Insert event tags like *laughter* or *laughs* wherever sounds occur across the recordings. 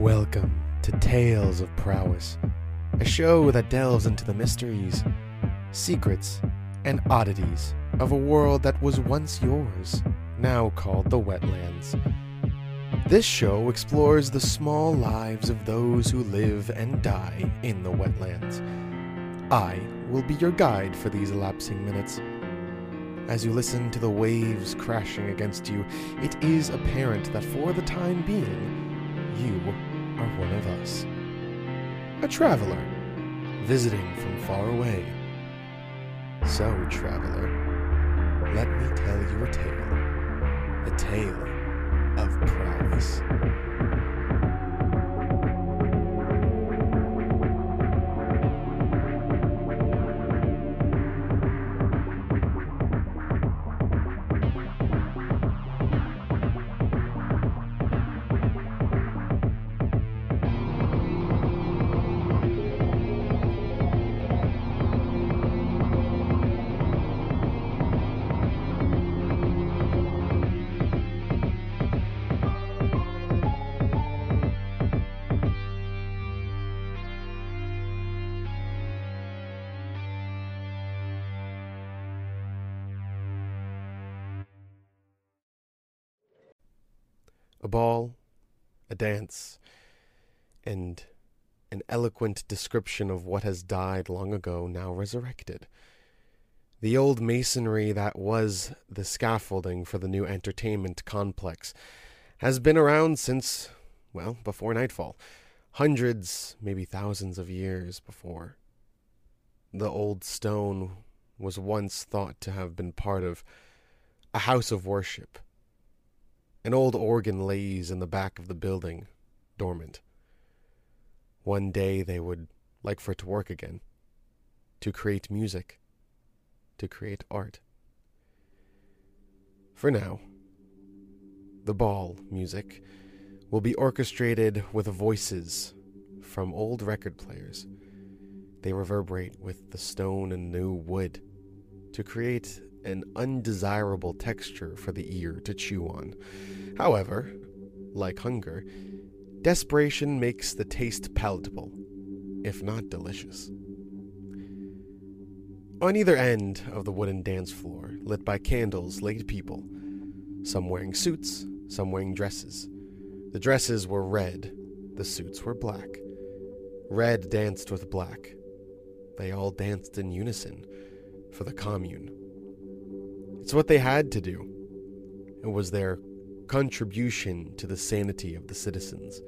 Welcome to Tales of Prowess, a show that delves into the mysteries, secrets, and oddities of a world that was once yours, now called the Wetlands. This show explores the small lives of those who live and die in the wetlands. I will be your guide for these elapsing minutes. As you listen to the waves crashing against you, it is apparent that for the time being, us. A traveler, visiting from far away. So, traveler, let me tell you a tale. A tale of prowess. Ball, a dance, and an eloquent description of what has died long ago now resurrected. The old masonry that was the scaffolding for the new entertainment complex has been around since, well, before nightfall. Hundreds, maybe thousands of years before. The old stone was once thought to have been part of a house of worship. An old organ lays in the back of the building, dormant. One day they would like for it to work again, to create music, to create art. For now, the ball music will be orchestrated with voices from old record players. They reverberate with the stone and new wood to create an undesirable texture for the ear to chew on. However, like hunger, desperation makes the taste palatable, if not delicious. On either end of the wooden dance floor, lit by candles, laid people, some wearing suits, some wearing dresses. The dresses were red, the suits were black. Red danced with black. They all danced in unison for the commune. It's what they had to do. It was their contribution to the sanity of the citizens.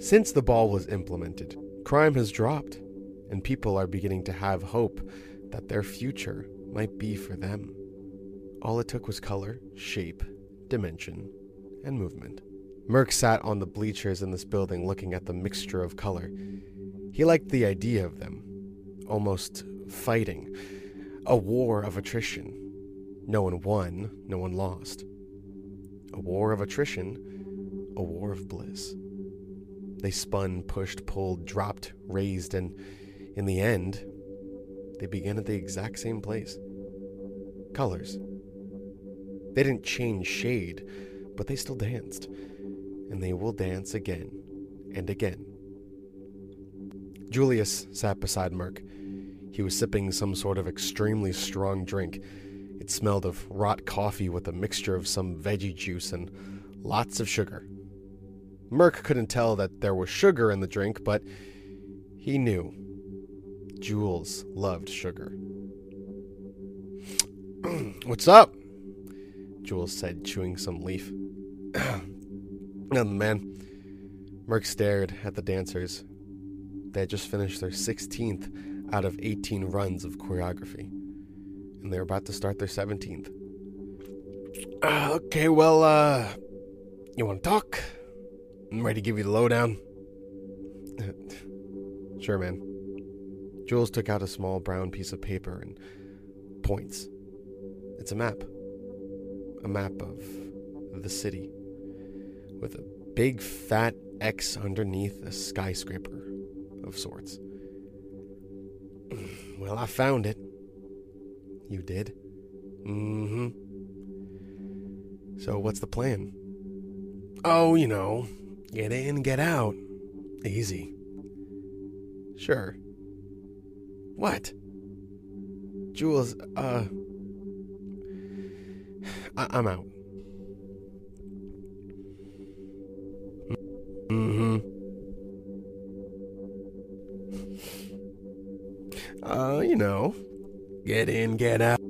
Since the ball was implemented, crime has dropped, and people are beginning to have hope that their future might be for them. All it took was color, shape, dimension, and movement. Merc sat on the bleachers in this building looking at the mixture of color. He liked the idea of them, almost fighting, a war of attrition. No one won, no one lost. A war of attrition, a war of bliss. They spun, pushed, pulled, dropped, raised, and in the end, they began at the exact same place. Colors. They didn't change shade, but they still danced. And they will dance again and again. Julius sat beside Merc. He was sipping some sort of extremely strong drink. It smelled of rot coffee with a mixture of some veggie juice and lots of sugar. Merc couldn't tell that there was sugar in the drink, but he knew. Jules loved sugar. *clears throat* What's up? Jules said, chewing some leaf. *clears throat* Nothing, man. Merc stared at the dancers. They had just finished their 16th out of 18 runs of choreography, and they're about to start their 17th. Uh, okay, well, uh, you want to talk? I'm ready to give you the lowdown. *laughs* sure, man. Jules took out a small brown piece of paper and points. It's a map. A map of the city with a big fat X underneath a skyscraper of sorts. *sighs* Well, I found it. You did? Mm hmm. So, what's the plan? Oh, you know, Get in, get out. Easy. Sure. What? Jules, uh. *sighs* I- I'm out. Get out.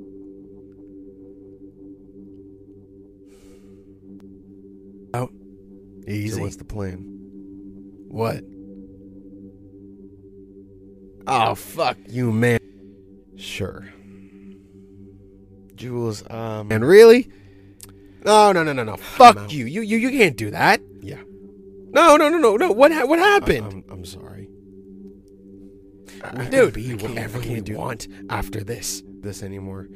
Out. Easy. So what's the plan? What? Oh, fuck you, man. Sure. Jules, um. And really? No, no, no, no, no. Fuck you. You, you, you can't do that. Yeah. No, no, no, no, no. What, ha- what happened? I'm, I'm sorry. I Dude, be whatever we want after this. This anymore.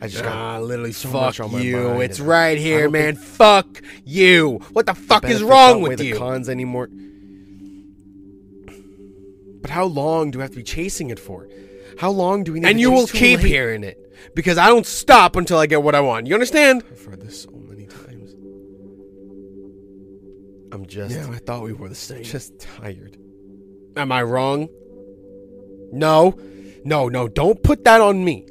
I just got literally so fuck you. It's right here, man. Fuck you. What the fuck is wrong with you? The cons anymore. But how long do I have to be chasing it for? How long do we need? And you will keep late? hearing it because I don't stop until I get what I want. You understand? I've heard this so many times. I'm just. Yeah, I thought we were the same. Just tired. Am I wrong? No, no, no. Don't put that on me.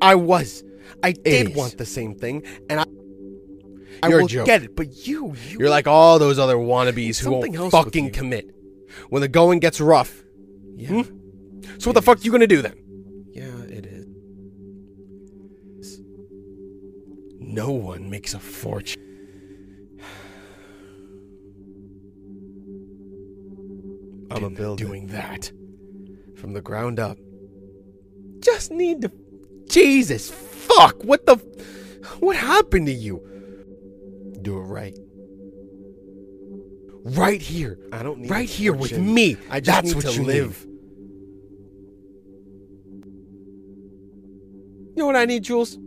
I was. I did want the same thing, and I. I You're will get it, but you, you You're like all those other wannabes who won't fucking commit when the going gets rough. Yeah. Hmm? So what the fuck are you gonna do then? Yeah, it is. No one makes a fortune. I'm a builder doing that from the ground up. Just need to. Jesus fuck! What the? What happened to you? Do it right. Right here. I don't need right here with me. I just That's need what to you live. Need. You know what I need, Jules?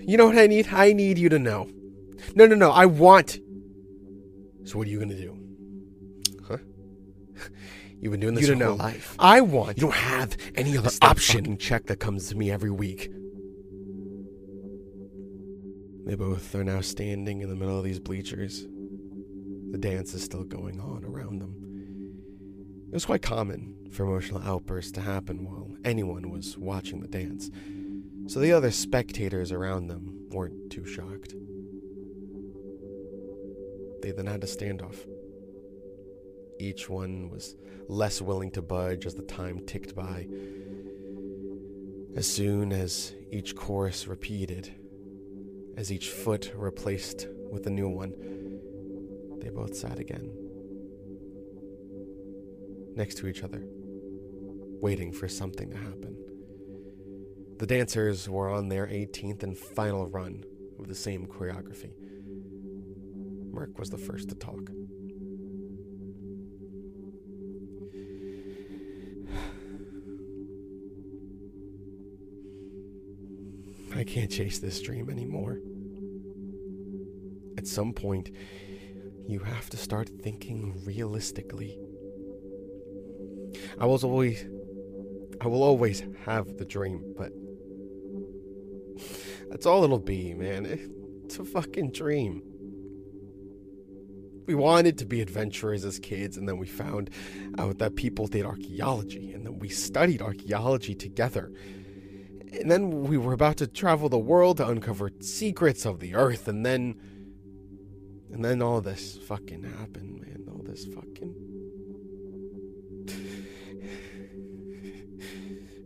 You know what I need? I need you to know. No, no, no. I want. So what are you gonna do? You've been doing this you your whole know. life. I want. You don't have any other option. check that comes to me every week. They both are now standing in the middle of these bleachers. The dance is still going on around them. It was quite common for emotional outbursts to happen while anyone was watching the dance, so the other spectators around them weren't too shocked. They then had a standoff. Each one was less willing to budge as the time ticked by. As soon as each chorus repeated, as each foot replaced with a new one, they both sat again next to each other, waiting for something to happen. The dancers were on their 18th and final run of the same choreography. Merc was the first to talk. I can't chase this dream anymore. At some point, you have to start thinking realistically. I was always I will always have the dream, but that's all it'll be, man. It's a fucking dream. We wanted to be adventurers as kids, and then we found out that people did archaeology, and then we studied archaeology together. And then we were about to travel the world to uncover secrets of the earth, and then. And then all this fucking happened, man. All this fucking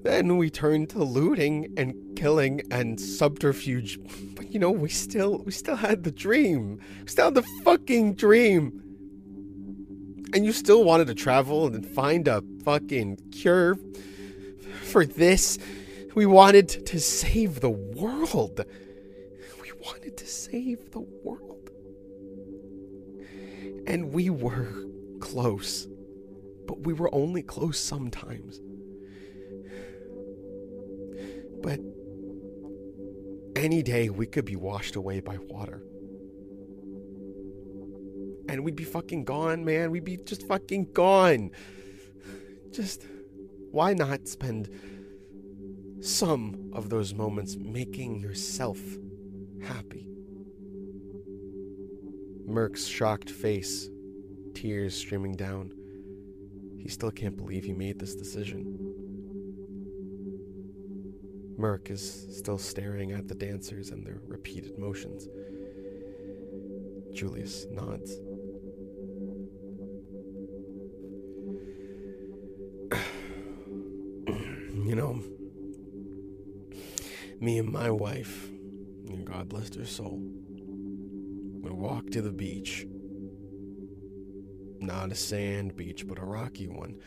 Then we turned to looting and killing and subterfuge. But you know, we still we still had the dream. We still had the fucking dream. And you still wanted to travel and find a fucking cure for this. We wanted to save the world. We wanted to save the world. And we were close. But we were only close sometimes. But any day we could be washed away by water. And we'd be fucking gone, man. We'd be just fucking gone. Just why not spend some of those moments making yourself happy? Merc's shocked face, tears streaming down. He still can't believe he made this decision. Merc is still staring at the dancers and their repeated motions. Julius nods. *clears throat* you know, me and my wife, and God bless her soul, would walk to the beach. Not a sand beach, but a rocky one.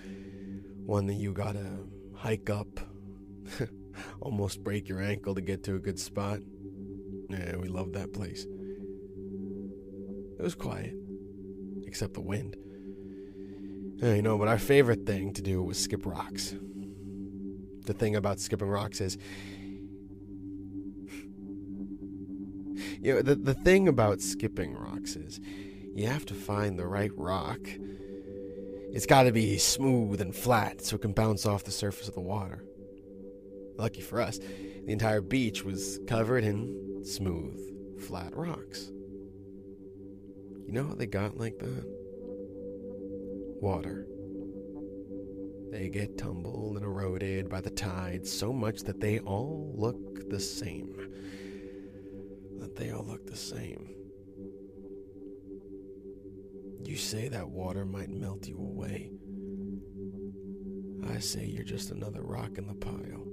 One that you gotta hike up, *laughs* almost break your ankle to get to a good spot. Yeah, we loved that place. It was quiet, except the wind. Yeah, you know, but our favorite thing to do was skip rocks. The thing about skipping rocks is you know, the, the thing about skipping rocks is you have to find the right rock. It's got to be smooth and flat so it can bounce off the surface of the water. Lucky for us, the entire beach was covered in smooth, flat rocks. You know how they got like that? Water. They get tumbled and eroded by the tides so much that they all look the same that they all look the same. You say that water might melt you away. I say you're just another rock in the pile.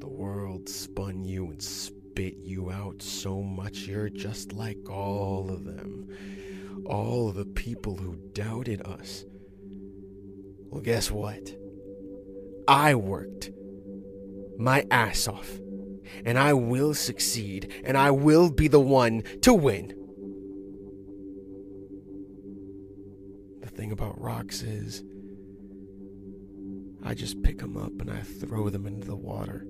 The world spun you and spit you out so much you're just like all of them. All of the people who doubted us. Well, guess what? I worked my ass off and I will succeed, and I will be the one to win. The thing about rocks is, I just pick them up and I throw them into the water,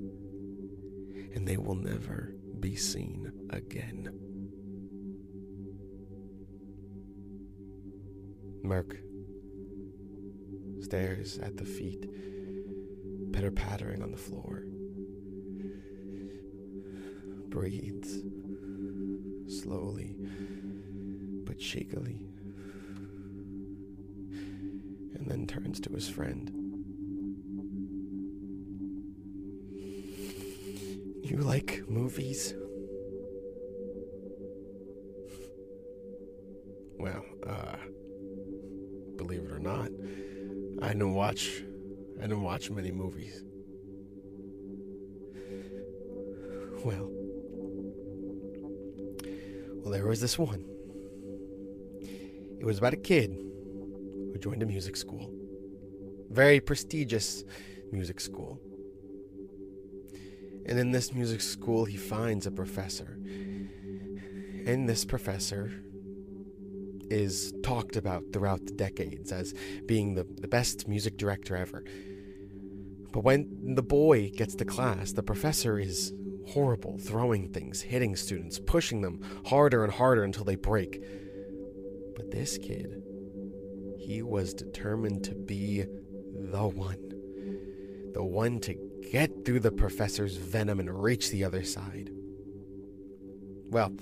and they will never be seen again. Merc stares at the feet pitter pattering on the floor breathes slowly but shakily, and then turns to his friend. You like movies? Well, uh, believe it or not, I didn't watch, I didn't watch many movies. Well, there was this one. It was about a kid who joined a music school. Very prestigious music school. And in this music school, he finds a professor. And this professor is talked about throughout the decades as being the, the best music director ever. But when the boy gets to class, the professor is horrible, throwing things, hitting students, pushing them harder and harder until they break. But this kid, he was determined to be the one. The one to get through the professor's venom and reach the other side. Well,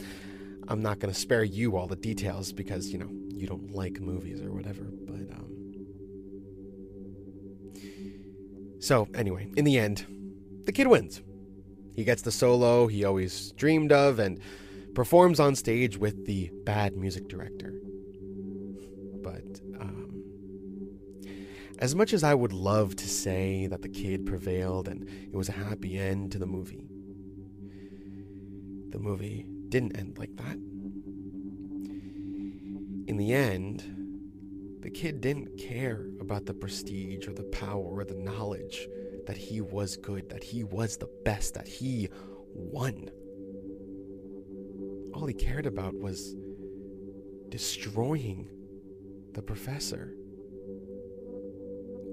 I'm not going to spare you all the details because, you know, you don't like movies or whatever, but, um. So, anyway, in the end, the kid wins. He gets the solo he always dreamed of and performs on stage with the bad music director. But um, as much as I would love to say that the kid prevailed and it was a happy end to the movie, the movie didn't end like that. In the end, the kid didn't care about the prestige or the power or the knowledge that he was good, that he was the best, that he won. All he cared about was destroying the professor.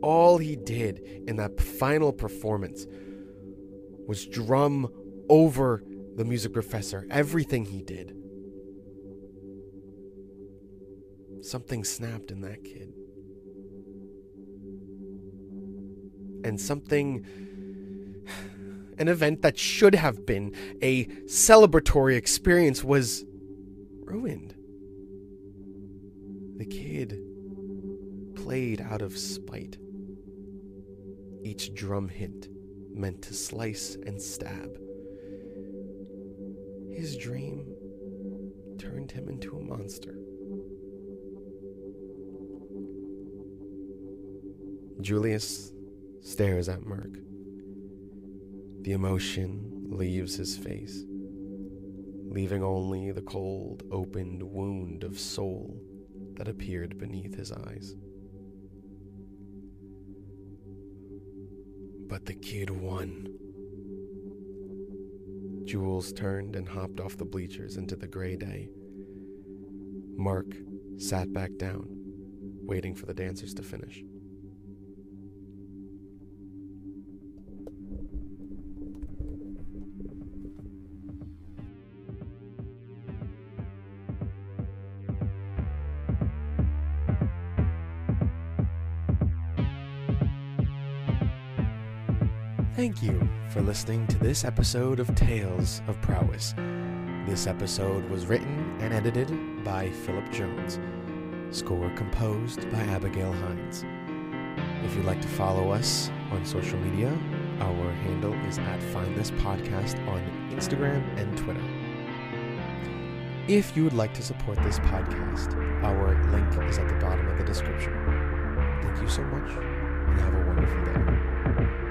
All he did in that final performance was drum over the music professor, everything he did. Something snapped in that kid. And something an event that should have been a celebratory experience was ruined. The kid played out of spite. Each drum hit meant to slice and stab. His dream turned him into a monster. Julius stares at Merc. The emotion leaves his face, leaving only the cold, opened wound of soul that appeared beneath his eyes. But the kid won. Jules turned and hopped off the bleachers into the gray day. Mark sat back down, waiting for the dancers to finish. Thank you for listening to this episode of Tales of Prowess. This episode was written and edited by Philip Jones. Score composed by Abigail Hines. If you'd like to follow us on social media, our handle is at Find This Podcast on Instagram and Twitter. If you would like to support this podcast, our link is at the bottom of the description. Thank you so much, and have a wonderful day.